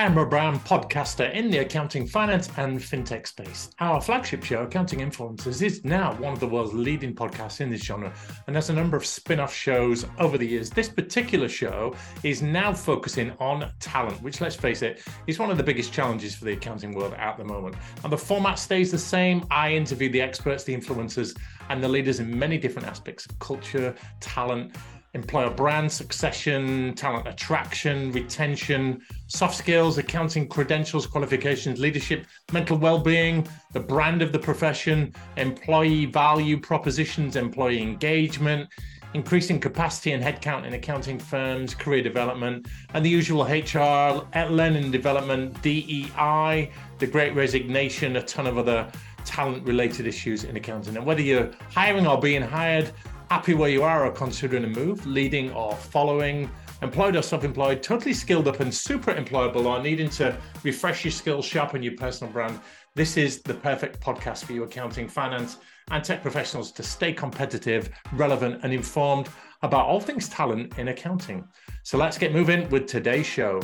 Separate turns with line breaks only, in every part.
I am Rob Brown, podcaster in the accounting, finance, and fintech space. Our flagship show, Accounting Influencers, is now one of the world's leading podcasts in this genre and has a number of spin off shows over the years. This particular show is now focusing on talent, which, let's face it, is one of the biggest challenges for the accounting world at the moment. And the format stays the same. I interview the experts, the influencers, and the leaders in many different aspects of culture, talent, employer brand succession, talent attraction, retention, soft skills, accounting credentials, qualifications, leadership, mental well-being, the brand of the profession, employee value propositions, employee engagement, increasing capacity and headcount in accounting firms, career development, and the usual HR, uh, learning development, DEI, the great resignation, a ton of other talent related issues in accounting. And whether you're hiring or being hired, happy where you are or considering a move, leading or following, employed or self employed, totally skilled up and super employable, or needing to refresh your skills, sharpen your personal brand, this is the perfect podcast for you, accounting, finance, and tech professionals to stay competitive, relevant, and informed about all things talent in accounting. So let's get moving with today's show.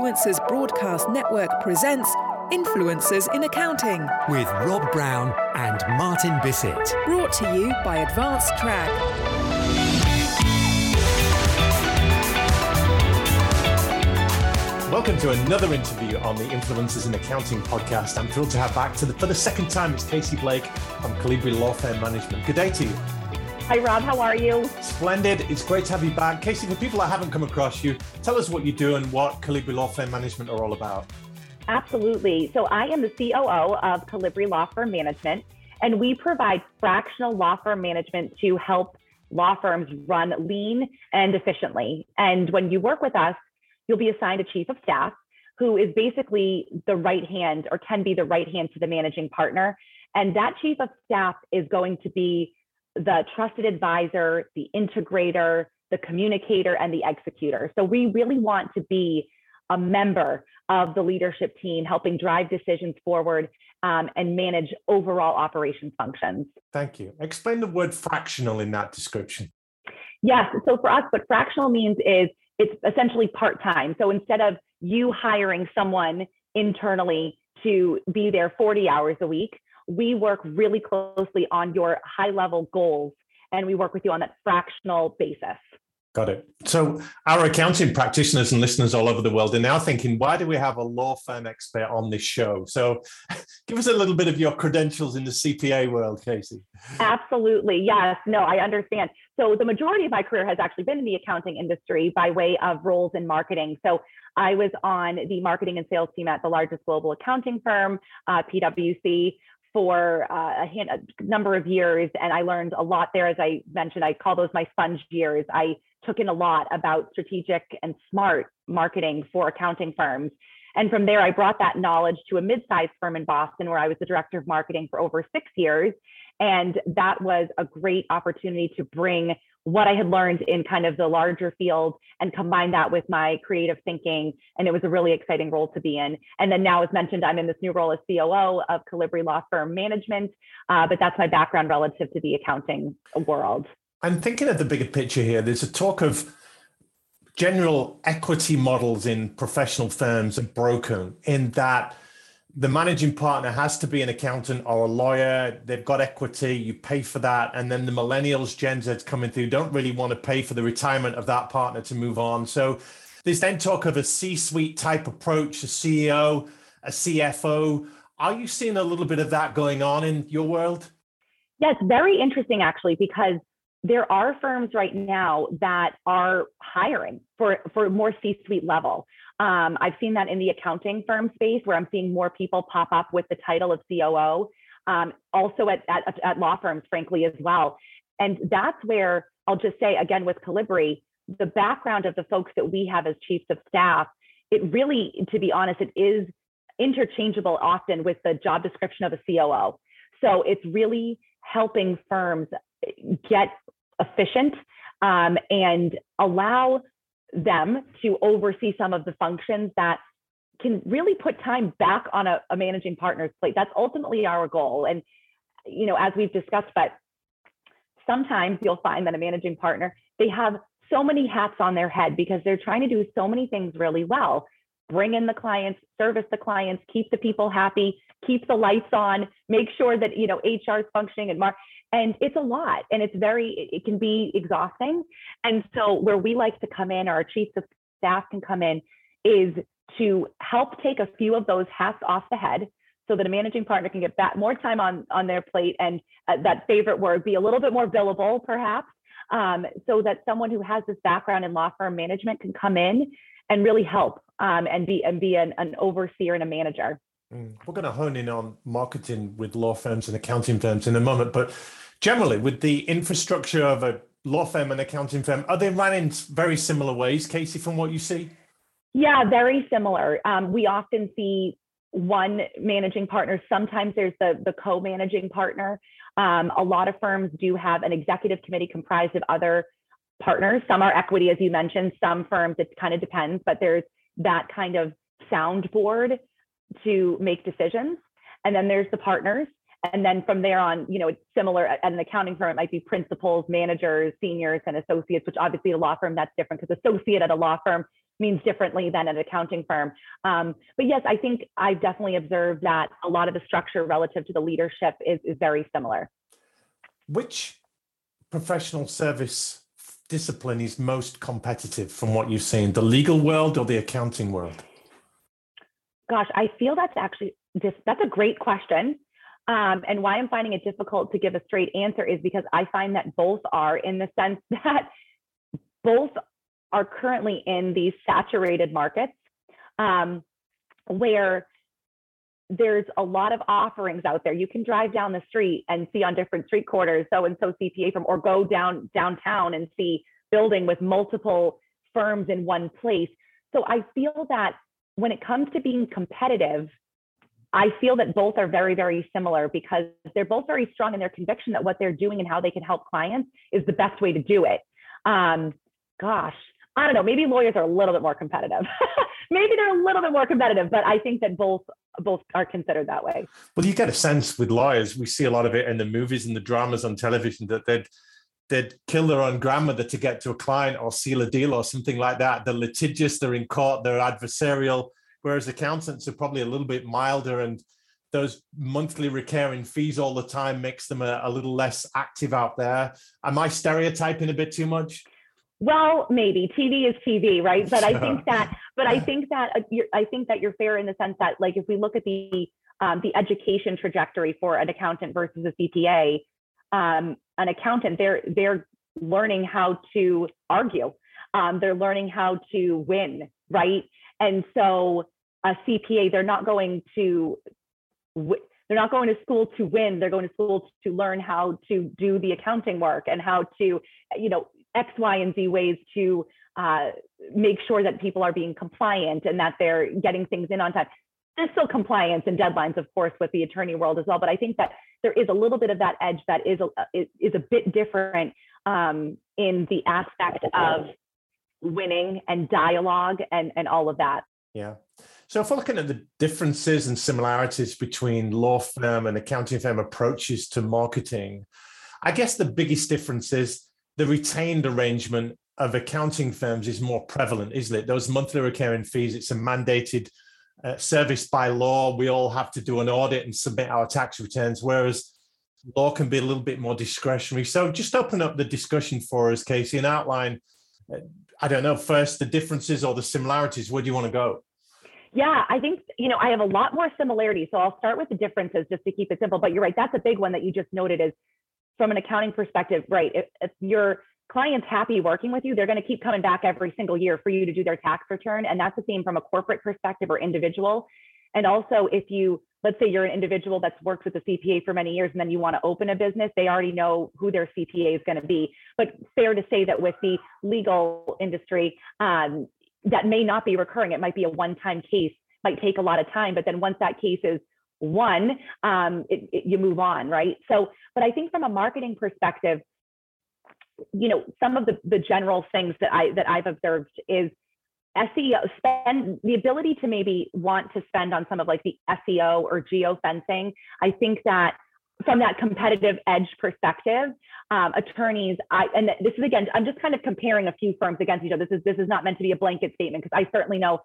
Influencers Broadcast Network presents Influencers in Accounting
with Rob Brown and Martin Bissett.
Brought to you by AdvanceTrack.
Welcome to another interview on the Influencers in Accounting podcast. I'm thrilled to have back to the, for the second time. It's Casey Blake from Kolibri Law Firm Management. Good day to you.
Hi, Rob. How are you?
Splendid. It's great to have you back. Casey, for people that haven't come across you, tell us what you do and what Kolibri Law Firm Management are all about.
Absolutely. So, I am the COO of Kolibri Law Firm Management, and we provide fractional law firm management to help law firms run lean and efficiently. And when you work with us, you'll be assigned a chief of staff who is basically the right hand or can be the right hand to the managing partner. And that chief of staff is going to be the trusted advisor, the integrator, the communicator, and the executor. So we really want to be a member of the leadership team, helping drive decisions forward um, and manage overall operations functions.
Thank you. Explain the word fractional in that description.
Yes. So for us, what fractional means is it's essentially part time. So instead of you hiring someone internally to be there 40 hours a week, we work really closely on your high level goals and we work with you on that fractional basis.
Got it. So, our accounting practitioners and listeners all over the world are now thinking, why do we have a law firm expert on this show? So, give us a little bit of your credentials in the CPA world, Casey.
Absolutely. Yes. No, I understand. So, the majority of my career has actually been in the accounting industry by way of roles in marketing. So, I was on the marketing and sales team at the largest global accounting firm, uh, PwC for uh, a, hand, a, number of years, and I learned a lot there. As I mentioned, I call those my sponge years. I took in a lot about strategic and smart marketing for accounting firms. And from there, I brought that knowledge to a mid-sized firm in Boston, where I was the director of marketing for over six years. And that was a great opportunity to bring what I had learned in kind of the larger field and combine that with my creative thinking. And it was a really exciting role to be in. And then now, as mentioned, I'm in this new role as COO of Kolibri Law Firm Management, uh, but that's my background relative to the accounting world.
I'm thinking of the bigger picture here. There's a talk of general equity models in professional firms are broken in that the managing partner has to be an accountant or a lawyer. They've got equity, you pay for that. And then the millennials, Gen Z coming through, don't really want to pay for the retirement of that partner to move on. So there's then talk of a C suite type approach, a CEO, a CFO. Are you seeing a little bit of that going on in your world?
Yeah, very interesting actually, because there are firms right now that are hiring for, for more C suite level. Um, I've seen that in the accounting firm space where I'm seeing more people pop up with the title of COO, um, also at, at, at, law firms, frankly, as well. And that's where I'll just say again with Kolibri, the background of the folks that we have as chiefs of staff, it really, to be honest, it is interchangeable often with the job description of a COO. So it's really helping firms get efficient um, and allow them to oversee some of the functions that can really put time back on a, a managing partner's plate. That's ultimately our goal. And you know, as we've discussed, but sometimes you'll find that a managing partner, they have so many hats on their head because they're trying to do so many things really well bring in the clients service the clients keep the people happy keep the lights on make sure that you know hr is functioning and mark and it's a lot and it's very it can be exhausting. And so where we like to come in or our chiefs of staff can come in is to help take a few of those hats off the head so that a managing partner can get back more time on on their plate and uh, that favorite word be a little bit more billable perhaps um, so that someone who has this background in law firm management can come in and really help um, and be and be an, an overseer and a manager.
Mm. We're going to hone in on marketing with law firms and accounting firms in a moment, but generally, with the infrastructure of a law firm and accounting firm, are they run in very similar ways, Casey, from what you see?
Yeah, very similar. Um, we often see one managing partner. Sometimes there's the, the co-managing partner. Um, a lot of firms do have an executive committee comprised of other partners. Some are equity, as you mentioned. Some firms, it kind of depends, but there's that kind of soundboard to make decisions. And then there's the partners. And then from there on, you know, it's similar at an accounting firm, it might be principals, managers, seniors, and associates, which obviously a law firm that's different because associate at a law firm means differently than an accounting firm. Um, but yes, I think I've definitely observed that a lot of the structure relative to the leadership is, is very similar.
Which professional service discipline is most competitive from what you've seen, the legal world or the accounting world?
Gosh, I feel that's actually just that's a great question. Um, and why I'm finding it difficult to give a straight answer is because I find that both are in the sense that both are currently in these saturated markets um, where there's a lot of offerings out there. You can drive down the street and see on different street corners so and so CPA firm, or go down downtown and see building with multiple firms in one place. So I feel that when it comes to being competitive, I feel that both are very, very similar because they're both very strong in their conviction that what they're doing and how they can help clients is the best way to do it. Um, gosh, I don't know, maybe lawyers are a little bit more competitive. maybe they're a little bit more competitive, but I think that both both are considered that way.
Well, you get a sense with lawyers, we see a lot of it in the movies and the dramas on television that they'd they'd kill their own grandmother to get to a client or seal a deal or something like that. They're litigious, they're in court, they're adversarial, whereas accountants are probably a little bit milder and those monthly recurring fees all the time makes them a, a little less active out there. Am I stereotyping a bit too much?
Well, maybe TV is TV, right? But I think that, but I think that uh, you're, I think that you're fair in the sense that, like, if we look at the um, the education trajectory for an accountant versus a CPA, um, an accountant they're they're learning how to argue, um, they're learning how to win, right? And so a CPA, they're not going to they're not going to school to win they're going to school to learn how to do the accounting work and how to you know X, Y, and Z ways to uh, make sure that people are being compliant and that they're getting things in on time. There's still compliance and deadlines, of course, with the attorney world as well. But I think that there is a little bit of that edge that is a, is, a bit different um, in the aspect of winning and dialogue and, and all of that.
Yeah. So if we're looking at the differences and similarities between law firm and accounting firm approaches to marketing, I guess the biggest difference is the retained arrangement of accounting firms is more prevalent, isn't it? Those monthly recurring fees, it's a mandated uh, service by law. We all have to do an audit and submit our tax returns, whereas law can be a little bit more discretionary. So just open up the discussion for us, Casey, and outline, uh, I don't know, first the differences or the similarities. Where do you want to go?
Yeah, I think, you know, I have a lot more similarities. So I'll start with the differences just to keep it simple. But you're right, that's a big one that you just noted is from an accounting perspective, right? If, if your client's happy working with you, they're going to keep coming back every single year for you to do their tax return. And that's the same from a corporate perspective or individual. And also, if you, let's say you're an individual that's worked with a CPA for many years and then you want to open a business, they already know who their CPA is going to be. But fair to say that with the legal industry, um, that may not be recurring. It might be a one time case, might take a lot of time. But then once that case is one, um, it, it, you move on, right? So, but I think from a marketing perspective, you know, some of the, the general things that I that I've observed is SEO spend the ability to maybe want to spend on some of like the SEO or geo fencing. I think that from that competitive edge perspective, um, attorneys, I, and this is again, I'm just kind of comparing a few firms against each other. This is this is not meant to be a blanket statement because I certainly know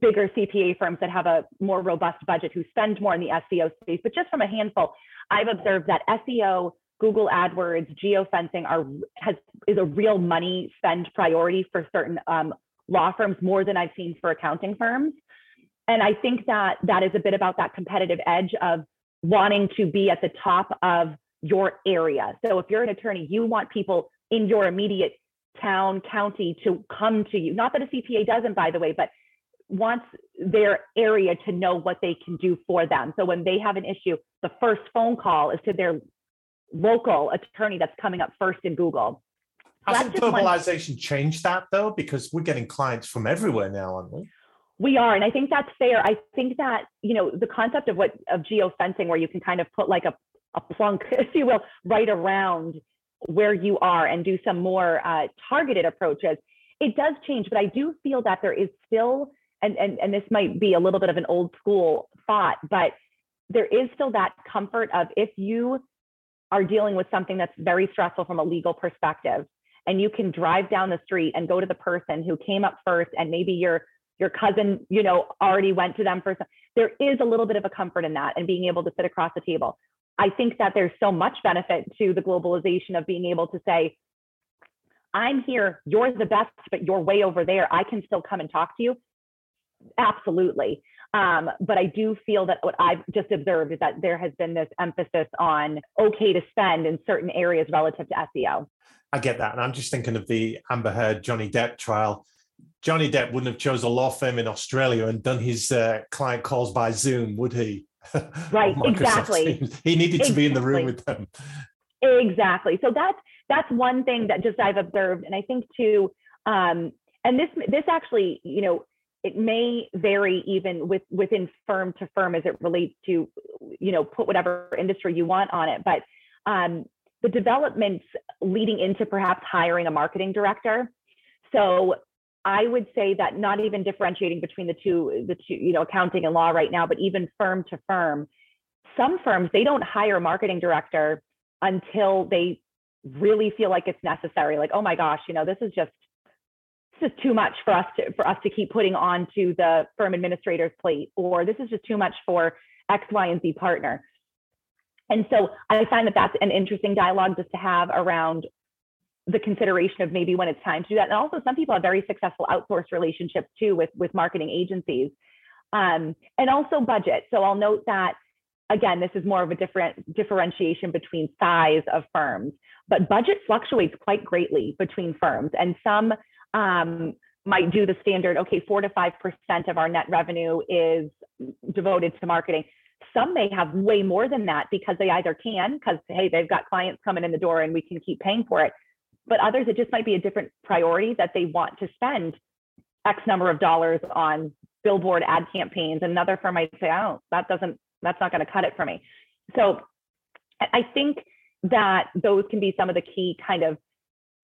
bigger CPA firms that have a more robust budget who spend more in the SEO space, but just from a handful, I've observed that SEO, Google AdWords, geofencing are has is a real money spend priority for certain um, law firms more than I've seen for accounting firms. And I think that that is a bit about that competitive edge of wanting to be at the top of your area. So if you're an attorney, you want people in your immediate town, county to come to you. Not that a CPA doesn't, by the way, but wants their area to know what they can do for them. So when they have an issue, the first phone call is to their local attorney that's coming up first in Google.
Hasn't globalization one... changed that though? Because we're getting clients from everywhere now, aren't we?
We are, and I think that's fair. I think that you know the concept of what of geofencing, where you can kind of put like a a plunk, if you will, right around where you are and do some more uh, targeted approaches. It does change, but I do feel that there is still, and, and, and this might be a little bit of an old school thought, but there is still that comfort of if you are dealing with something that's very stressful from a legal perspective, and you can drive down the street and go to the person who came up first, and maybe your your cousin, you know, already went to them first. There is a little bit of a comfort in that and being able to sit across the table. I think that there's so much benefit to the globalization of being able to say, I'm here, you're the best, but you're way over there. I can still come and talk to you. Absolutely. Um, but I do feel that what I've just observed is that there has been this emphasis on okay to spend in certain areas relative to SEO.
I get that. And I'm just thinking of the Amber Heard Johnny Depp trial. Johnny Depp wouldn't have chose a law firm in Australia and done his uh, client calls by Zoom, would he?
Right, exactly.
He needed to be in the room with them.
Exactly. So that's that's one thing that just I've observed, and I think too, um, and this this actually, you know, it may vary even with within firm to firm as it relates to, you know, put whatever industry you want on it, but um, the developments leading into perhaps hiring a marketing director. So I would say that not even differentiating between the two, the two, you know, accounting and law right now, but even firm to firm, some firms they don't hire a marketing director until they really feel like it's necessary. Like, oh my gosh, you know, this is just is too much for us to for us to keep putting onto the firm administrator's plate, or this is just too much for X, Y, and Z partner. And so I find that that's an interesting dialogue just to have around the consideration of maybe when it's time to do that. And also some people have very successful outsourced relationships too with, with marketing agencies. Um, and also budget. So I'll note that again, this is more of a different differentiation between size of firms, but budget fluctuates quite greatly between firms. And some um, might do the standard, okay, four to 5% of our net revenue is devoted to marketing. Some may have way more than that because they either can, because hey, they've got clients coming in the door and we can keep paying for it. But others it just might be a different priority that they want to spend x number of dollars on billboard ad campaigns. Another firm might say oh that doesn't that's not going to cut it for me. So i think that those can be some of the key kind of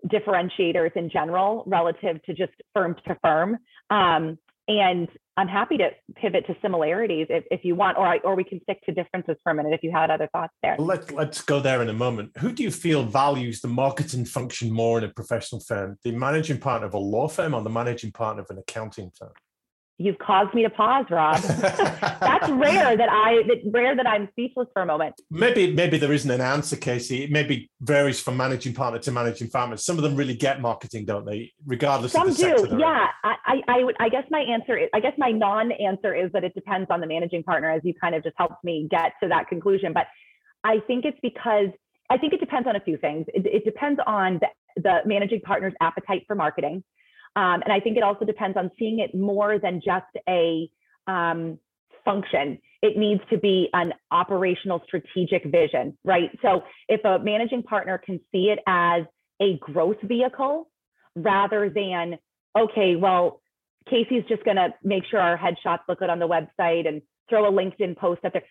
differentiators in general relative to just firm to firm um, and I'm happy to pivot to similarities if, if you want, or I, or we can stick to differences for a minute if you had other thoughts there.
Let, let's go there in a moment. Who do you feel values the marketing function more in a professional firm? The managing partner of a law firm or the managing partner of an accounting firm?
You've caused me to pause, Rob. That's rare that I that rare that I'm speechless for a moment.
Maybe maybe there isn't an answer, Casey. It maybe varies from managing partner to managing partner. Some of them really get marketing, don't they? Regardless
Some
of the do.
Yeah, I, I would. I guess my answer. Is, I guess my non-answer is that it depends on the managing partner, as you kind of just helped me get to that conclusion. But I think it's because I think it depends on a few things. It, it depends on the, the managing partner's appetite for marketing. Um, and I think it also depends on seeing it more than just a um, function. It needs to be an operational strategic vision, right? So if a managing partner can see it as a growth vehicle rather than, okay, well, Casey's just going to make sure our headshots look good on the website and throw a LinkedIn post up there.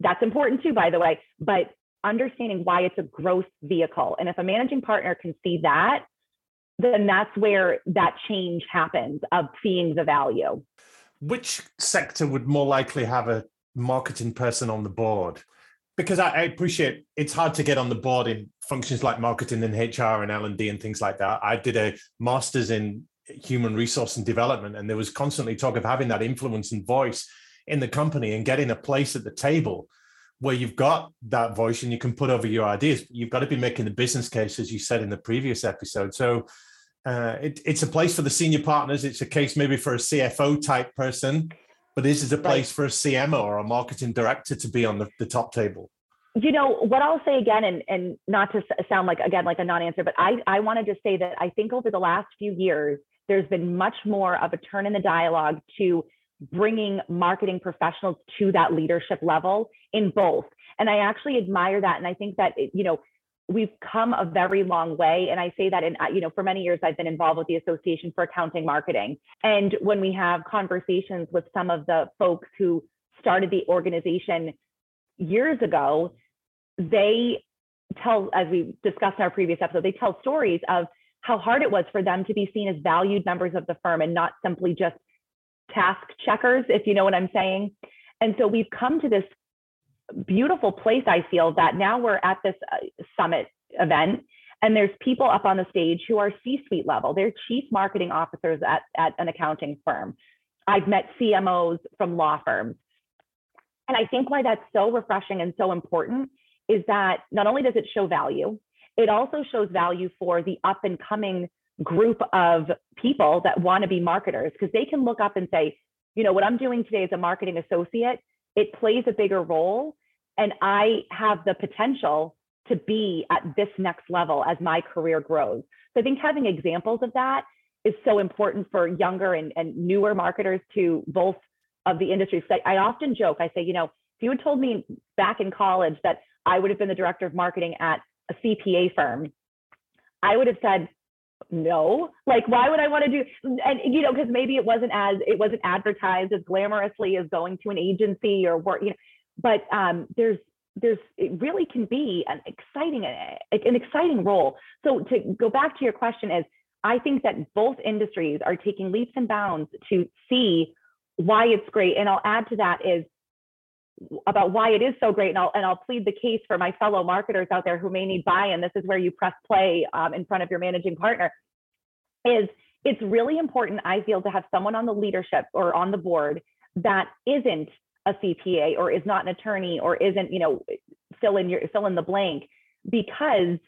That's important too, by the way, but understanding why it's a growth vehicle. And if a managing partner can see that, then that's where that change happens of seeing the value.
Which sector would more likely have a marketing person on the board? because I, I, appreciate it's hard to get on the board in functions like marketing and HR and L and D and things like that. I did a master's in human resource and development, and there was constantly talk of having that influence and voice in the company and getting a place at the table where you've got that voice and you can put over your ideas. You've got to be making the business case, as you said in the previous episode. So uh, it, it's a place for the senior partners. It's a case maybe for a CFO type person but this is a place right. for a CMO or a marketing director to be on the, the top table.
You know what I'll say again, and and not to sound like again like a non-answer, but I I wanted to say that I think over the last few years there's been much more of a turn in the dialogue to bringing marketing professionals to that leadership level in both. And I actually admire that, and I think that you know we've come a very long way. And i say that in you know for many years i've been involved with the association for accounting marketing. And when we have conversations with some of the folks who started the organization years ago they tell as we discussed in our previous episode they tell stories of how hard it was for them to be seen as valued members of the firm and not simply just task checkers if you know what i'm saying and so we've come to this beautiful place I feel that now we're at this uh, summit event and there's people up on the stage who are C-suite level. They're chief marketing officers at, at an accounting firm. I've met CMOs from law firms. And I think why that's so refreshing and so important is that not only does it show value, it also shows value for the up and coming group of people that want to be marketers because they can look up and say, you know, what I'm doing today as a marketing associate it plays a bigger role. And I have the potential to be at this next level as my career grows. So I think having examples of that is so important for younger and, and newer marketers to both of the industries. So I often joke, I say, you know, if you had told me back in college that I would have been the director of marketing at a CPA firm, I would have said, no. Like why would i want to do and you know because maybe it wasn't as it wasn't advertised as glamorously as going to an agency or work you know but um there's there's it really can be an exciting an exciting role. So to go back to your question is i think that both industries are taking leaps and bounds to see why it's great and i'll add to that is about why it is so great and I'll, and I'll plead the case for my fellow marketers out there who may need buy-in this is where you press play um, in front of your managing partner is it's really important i feel to have someone on the leadership or on the board that isn't a cpa or is not an attorney or isn't you know fill in your fill in the blank because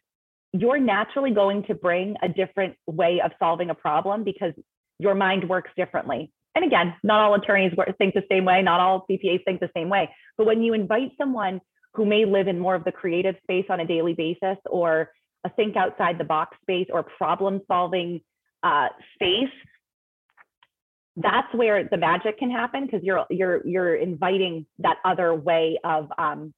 you're naturally going to bring a different way of solving a problem because your mind works differently and again, not all attorneys think the same way, not all CPAs think the same way. But when you invite someone who may live in more of the creative space on a daily basis or a think outside the box space or problem solving uh, space, that's where the magic can happen because you're you're you're inviting that other way of um,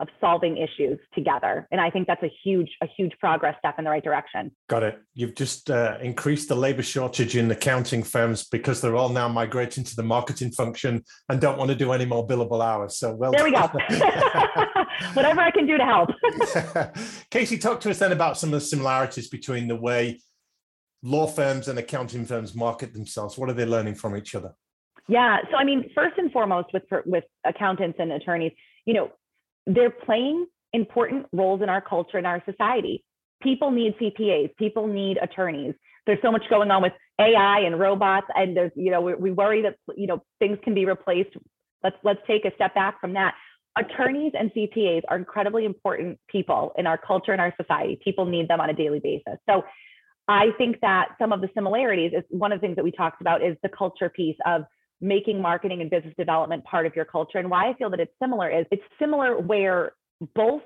of solving issues together. And I think that's a huge, a huge progress step in the right direction.
Got it. You've just uh, increased the labor shortage in accounting firms because they're all now migrating to the marketing function and don't want to do any more billable hours. So well,
there we go. Whatever I can do to help.
Casey, talk to us then about some of the similarities between the way law firms and accounting firms market themselves. What are they learning from each other?
Yeah. So, I mean, first and foremost, with with accountants and attorneys, you know, they're playing important roles in our culture and our society. People need CPAs, people need attorneys. There's so much going on with AI and robots, and there's, you know, we, we worry that, you know, things can be replaced. Let's let's take a step back from that. Attorneys and CPAs are incredibly important people in our culture and our society. People need them on a daily basis. So I think that some of the similarities is one of the things that we talked about is the culture piece of making marketing and business development part of your culture. And why I feel that it's similar is it's similar where both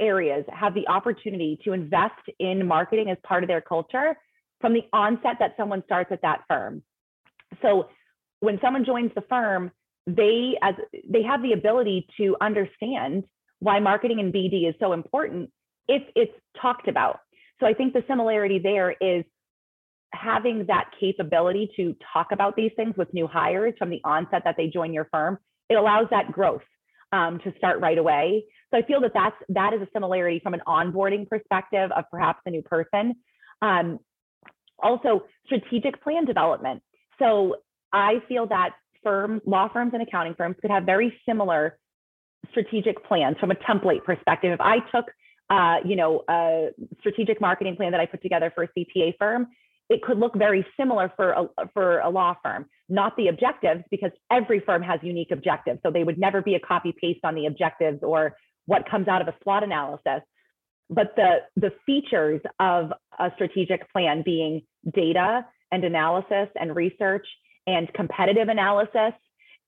areas have the opportunity to invest in marketing as part of their culture from the onset that someone starts at that firm. So when someone joins the firm, they as they have the ability to understand why marketing and BD is so important if it's talked about. So I think the similarity there is having that capability to talk about these things with new hires from the onset that they join your firm, it allows that growth um, to start right away. So I feel that that's that is a similarity from an onboarding perspective of perhaps a new person. Um, also, strategic plan development. So I feel that firms, law firms, and accounting firms could have very similar strategic plans from a template perspective. If I took, uh, you know, a strategic marketing plan that I put together for a CPA firm, it could look very similar for a, for a law firm. Not the objectives, because every firm has unique objectives. So they would never be a copy paste on the objectives or what comes out of a SWOT analysis. But the, the features of a strategic plan being data and analysis and research and competitive analysis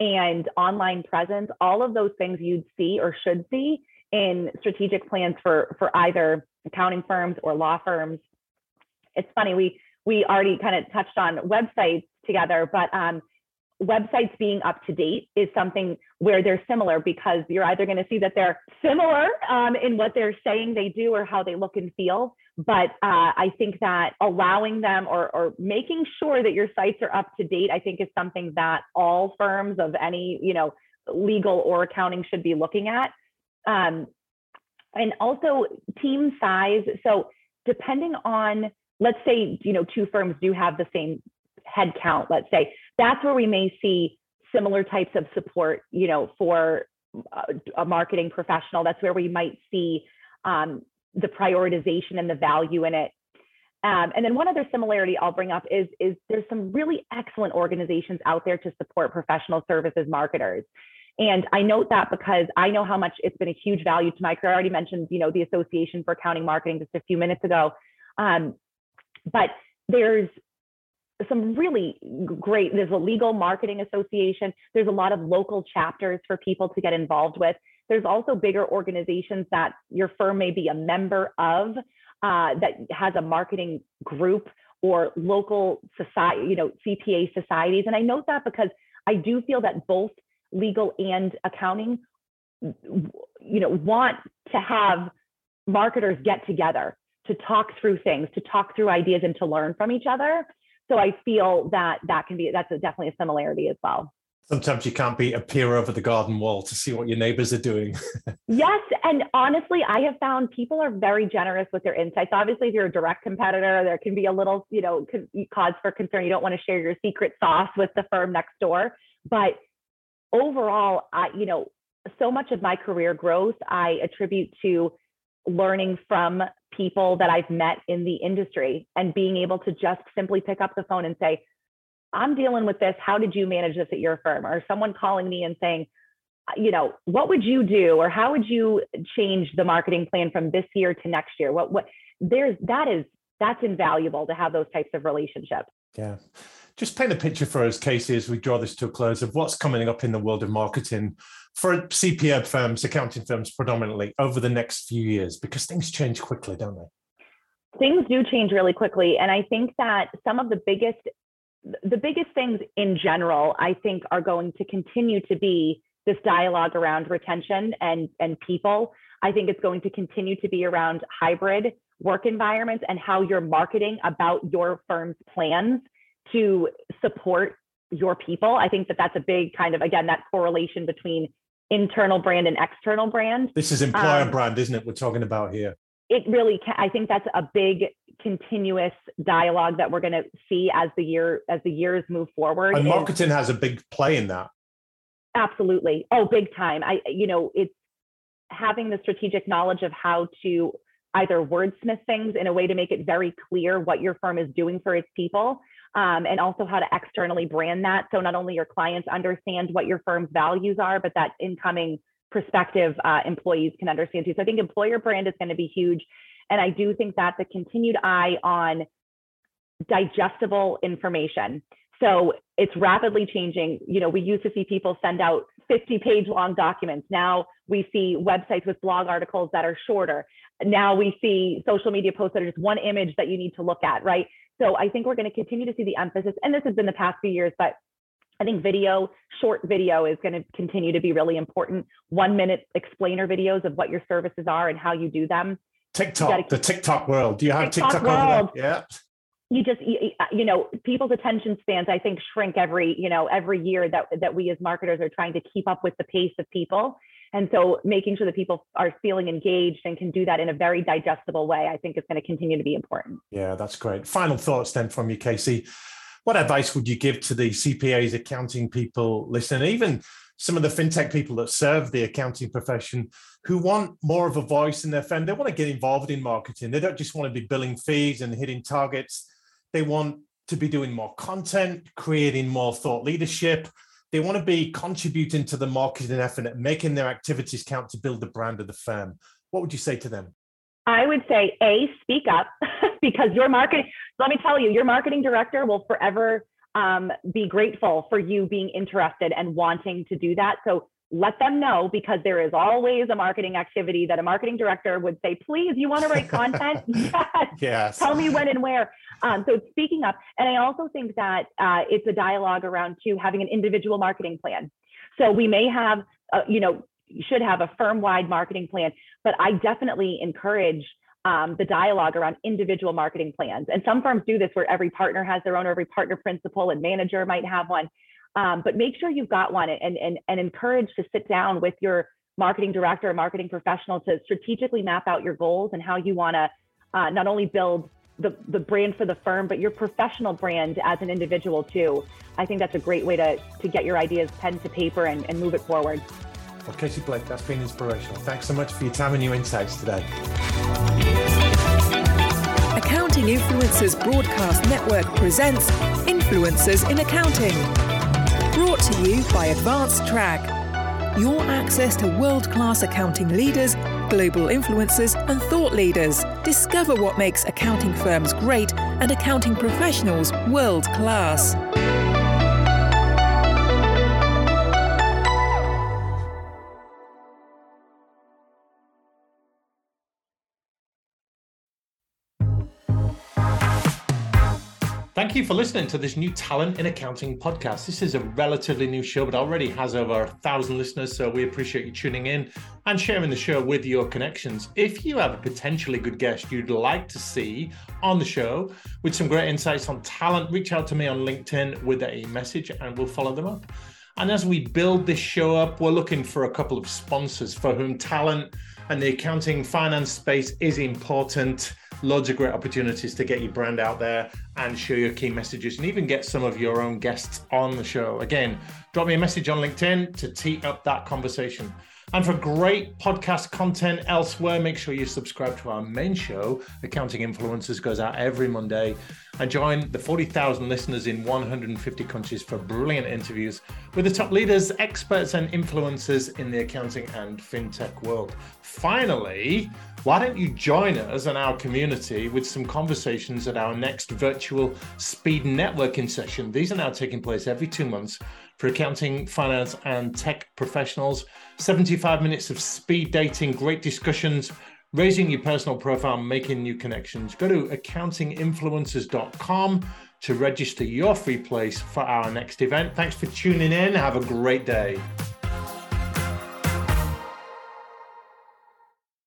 and online presence, all of those things you'd see or should see in strategic plans for, for either accounting firms or law firms. It's funny, we we already kind of touched on websites together, but um, websites being up to date is something where they're similar because you're either going to see that they're similar um, in what they're saying they do or how they look and feel. But uh, I think that allowing them or, or making sure that your sites are up to date, I think is something that all firms of any, you know, legal or accounting should be looking at. Um, and also team size. So depending on, let's say, you know, two firms do have the same headcount let's say, that's where we may see similar types of support, you know, for a, a marketing professional. That's where we might see um, the prioritization and the value in it. Um, and then one other similarity I'll bring up is, is there's some really excellent organizations out there to support professional services marketers. And I note that because I know how much it's been a huge value to my career. I already mentioned, you know, the Association for Accounting Marketing just a few minutes ago. Um, but there's some really great there's a legal marketing association. There's a lot of local chapters for people to get involved with. There's also bigger organizations that your firm may be a member of uh, that has a marketing group or local society you know cpa societies. And i note that because i do feel that both legal and accounting you know want to have marketers get together to talk through things to talk through ideas and to learn from each other so I feel that that can be that's a, definitely a similarity as well.
Sometimes you can't be a peer over the garden wall to see what your neighbors are doing.
yes, and honestly, I have found people are very generous with their insights. Obviously, if you're a direct competitor, there can be a little, you know, cause for concern. You don't want to share your secret sauce with the firm next door, but overall, I, you know, so much of my career growth I attribute to learning from people that I've met in the industry and being able to just simply pick up the phone and say, I'm dealing with this. How did you manage this at your firm? Or someone calling me and saying, you know, what would you do or how would you change the marketing plan from this year to next year? What what there's that is that's invaluable to have those types of relationships.
Yeah. Just paint a picture for us, Casey, as we draw this to a close of what's coming up in the world of marketing for CPA firms, accounting firms predominantly, over the next few years? Because things change quickly, don't they?
Things do change really quickly. And I think that some of the biggest the biggest things in general, I think, are going to continue to be this dialogue around retention and, and people. I think it's going to continue to be around hybrid work environments and how you're marketing about your firm's plans to support your people. I think that that's a big kind of, again, that correlation between internal brand and external brand.
This is employer um, brand, isn't it? We're talking about here.
It really can. I think that's a big continuous dialogue that we're going to see as the year as the years move forward.
And marketing has a big play in that.
Absolutely. Oh, big time. I you know, it's having the strategic knowledge of how to either wordsmith things in a way to make it very clear what your firm is doing for its people um, and also how to externally brand that. So not only your clients understand what your firm's values are, but that incoming prospective uh, employees can understand too. So I think employer brand is going to be huge. And I do think that the continued eye on digestible information. So it's rapidly changing. You know, we used to see people send out 50 page long documents. Now we see websites with blog articles that are shorter. Now we see social media posts that are just one image that you need to look at, right? So I think we're going to continue to see the emphasis, and this has been the past few years, but I think video, short video is going to continue to be really important. One minute explainer videos of what your services are and how you do them.
TikTok, the TikTok world. Do you have TikTok, TikTok world. Yeah.
You just, uh, you know, people's attention spans, I think, shrink every, you know, every year that that we as marketers are trying to keep up with the pace of people. And so making sure that people are feeling engaged and can do that in a very digestible way, I think is going to continue to be important.
Yeah, that's great. Final thoughts then from you, Casey. What advice would you give to the CPAs, accounting people listening, even some of the fintech people that serve the accounting profession who want more of a voice in their firm. They want to get involved in marketing. They don't just want to be billing fees and hitting targets. They want to be doing more content, creating more thought leadership. They want to be contributing to the marketing effort and making their activities count to build the brand of the firm. What would you say to them?
I would say, A, speak up because your marketing, let me tell you, your marketing director will forever um, be grateful for you being interested and wanting to do that. So let them know because there is always a marketing activity that a marketing director would say, please, you want to write content?
yes. yes.
Tell me when and where. Um, so speaking up. And I also think that uh, it's a dialogue around too having an individual marketing plan. So we may have, uh, you know, you should have a firm wide marketing plan, but I definitely encourage um, the dialogue around individual marketing plans. And some firms do this where every partner has their own, or every partner principal and manager might have one. Um, but make sure you've got one and, and, and encourage to sit down with your marketing director or marketing professional to strategically map out your goals and how you want to uh, not only build the, the brand for the firm, but your professional brand as an individual too. I think that's a great way to, to get your ideas pen to paper and, and move it forward.
Well, Katie Blake, that's been inspirational. Thanks so much for your time and your insights today.
Accounting Influencers Broadcast Network presents Influencers in Accounting. Brought to you by AdvanceTrack. Your access to world class accounting leaders, global influencers, and thought leaders. Discover what makes accounting firms great and accounting professionals world class.
Thank you for listening to this new Talent in Accounting podcast. This is a relatively new show, but already has over a thousand listeners. So we appreciate you tuning in and sharing the show with your connections. If you have a potentially good guest you'd like to see on the show with some great insights on talent, reach out to me on LinkedIn with a message and we'll follow them up. And as we build this show up, we're looking for a couple of sponsors for whom talent and the accounting finance space is important loads of great opportunities to get your brand out there and share your key messages and even get some of your own guests on the show. Again, drop me a message on LinkedIn to tee up that conversation. And for great podcast content elsewhere, make sure you subscribe to our main show. Accounting Influencers goes out every Monday. And join the 40,000 listeners in 150 countries for brilliant interviews with the top leaders, experts, and influencers in the accounting and fintech world. Finally, why don't you join us and our community with some conversations at our next virtual speed networking session? These are now taking place every two months for accounting, finance, and tech professionals. 75 minutes of speed dating, great discussions, raising your personal profile, making new connections. Go to accountinginfluencers.com to register your free place for our next event. Thanks for tuning in. Have a great day.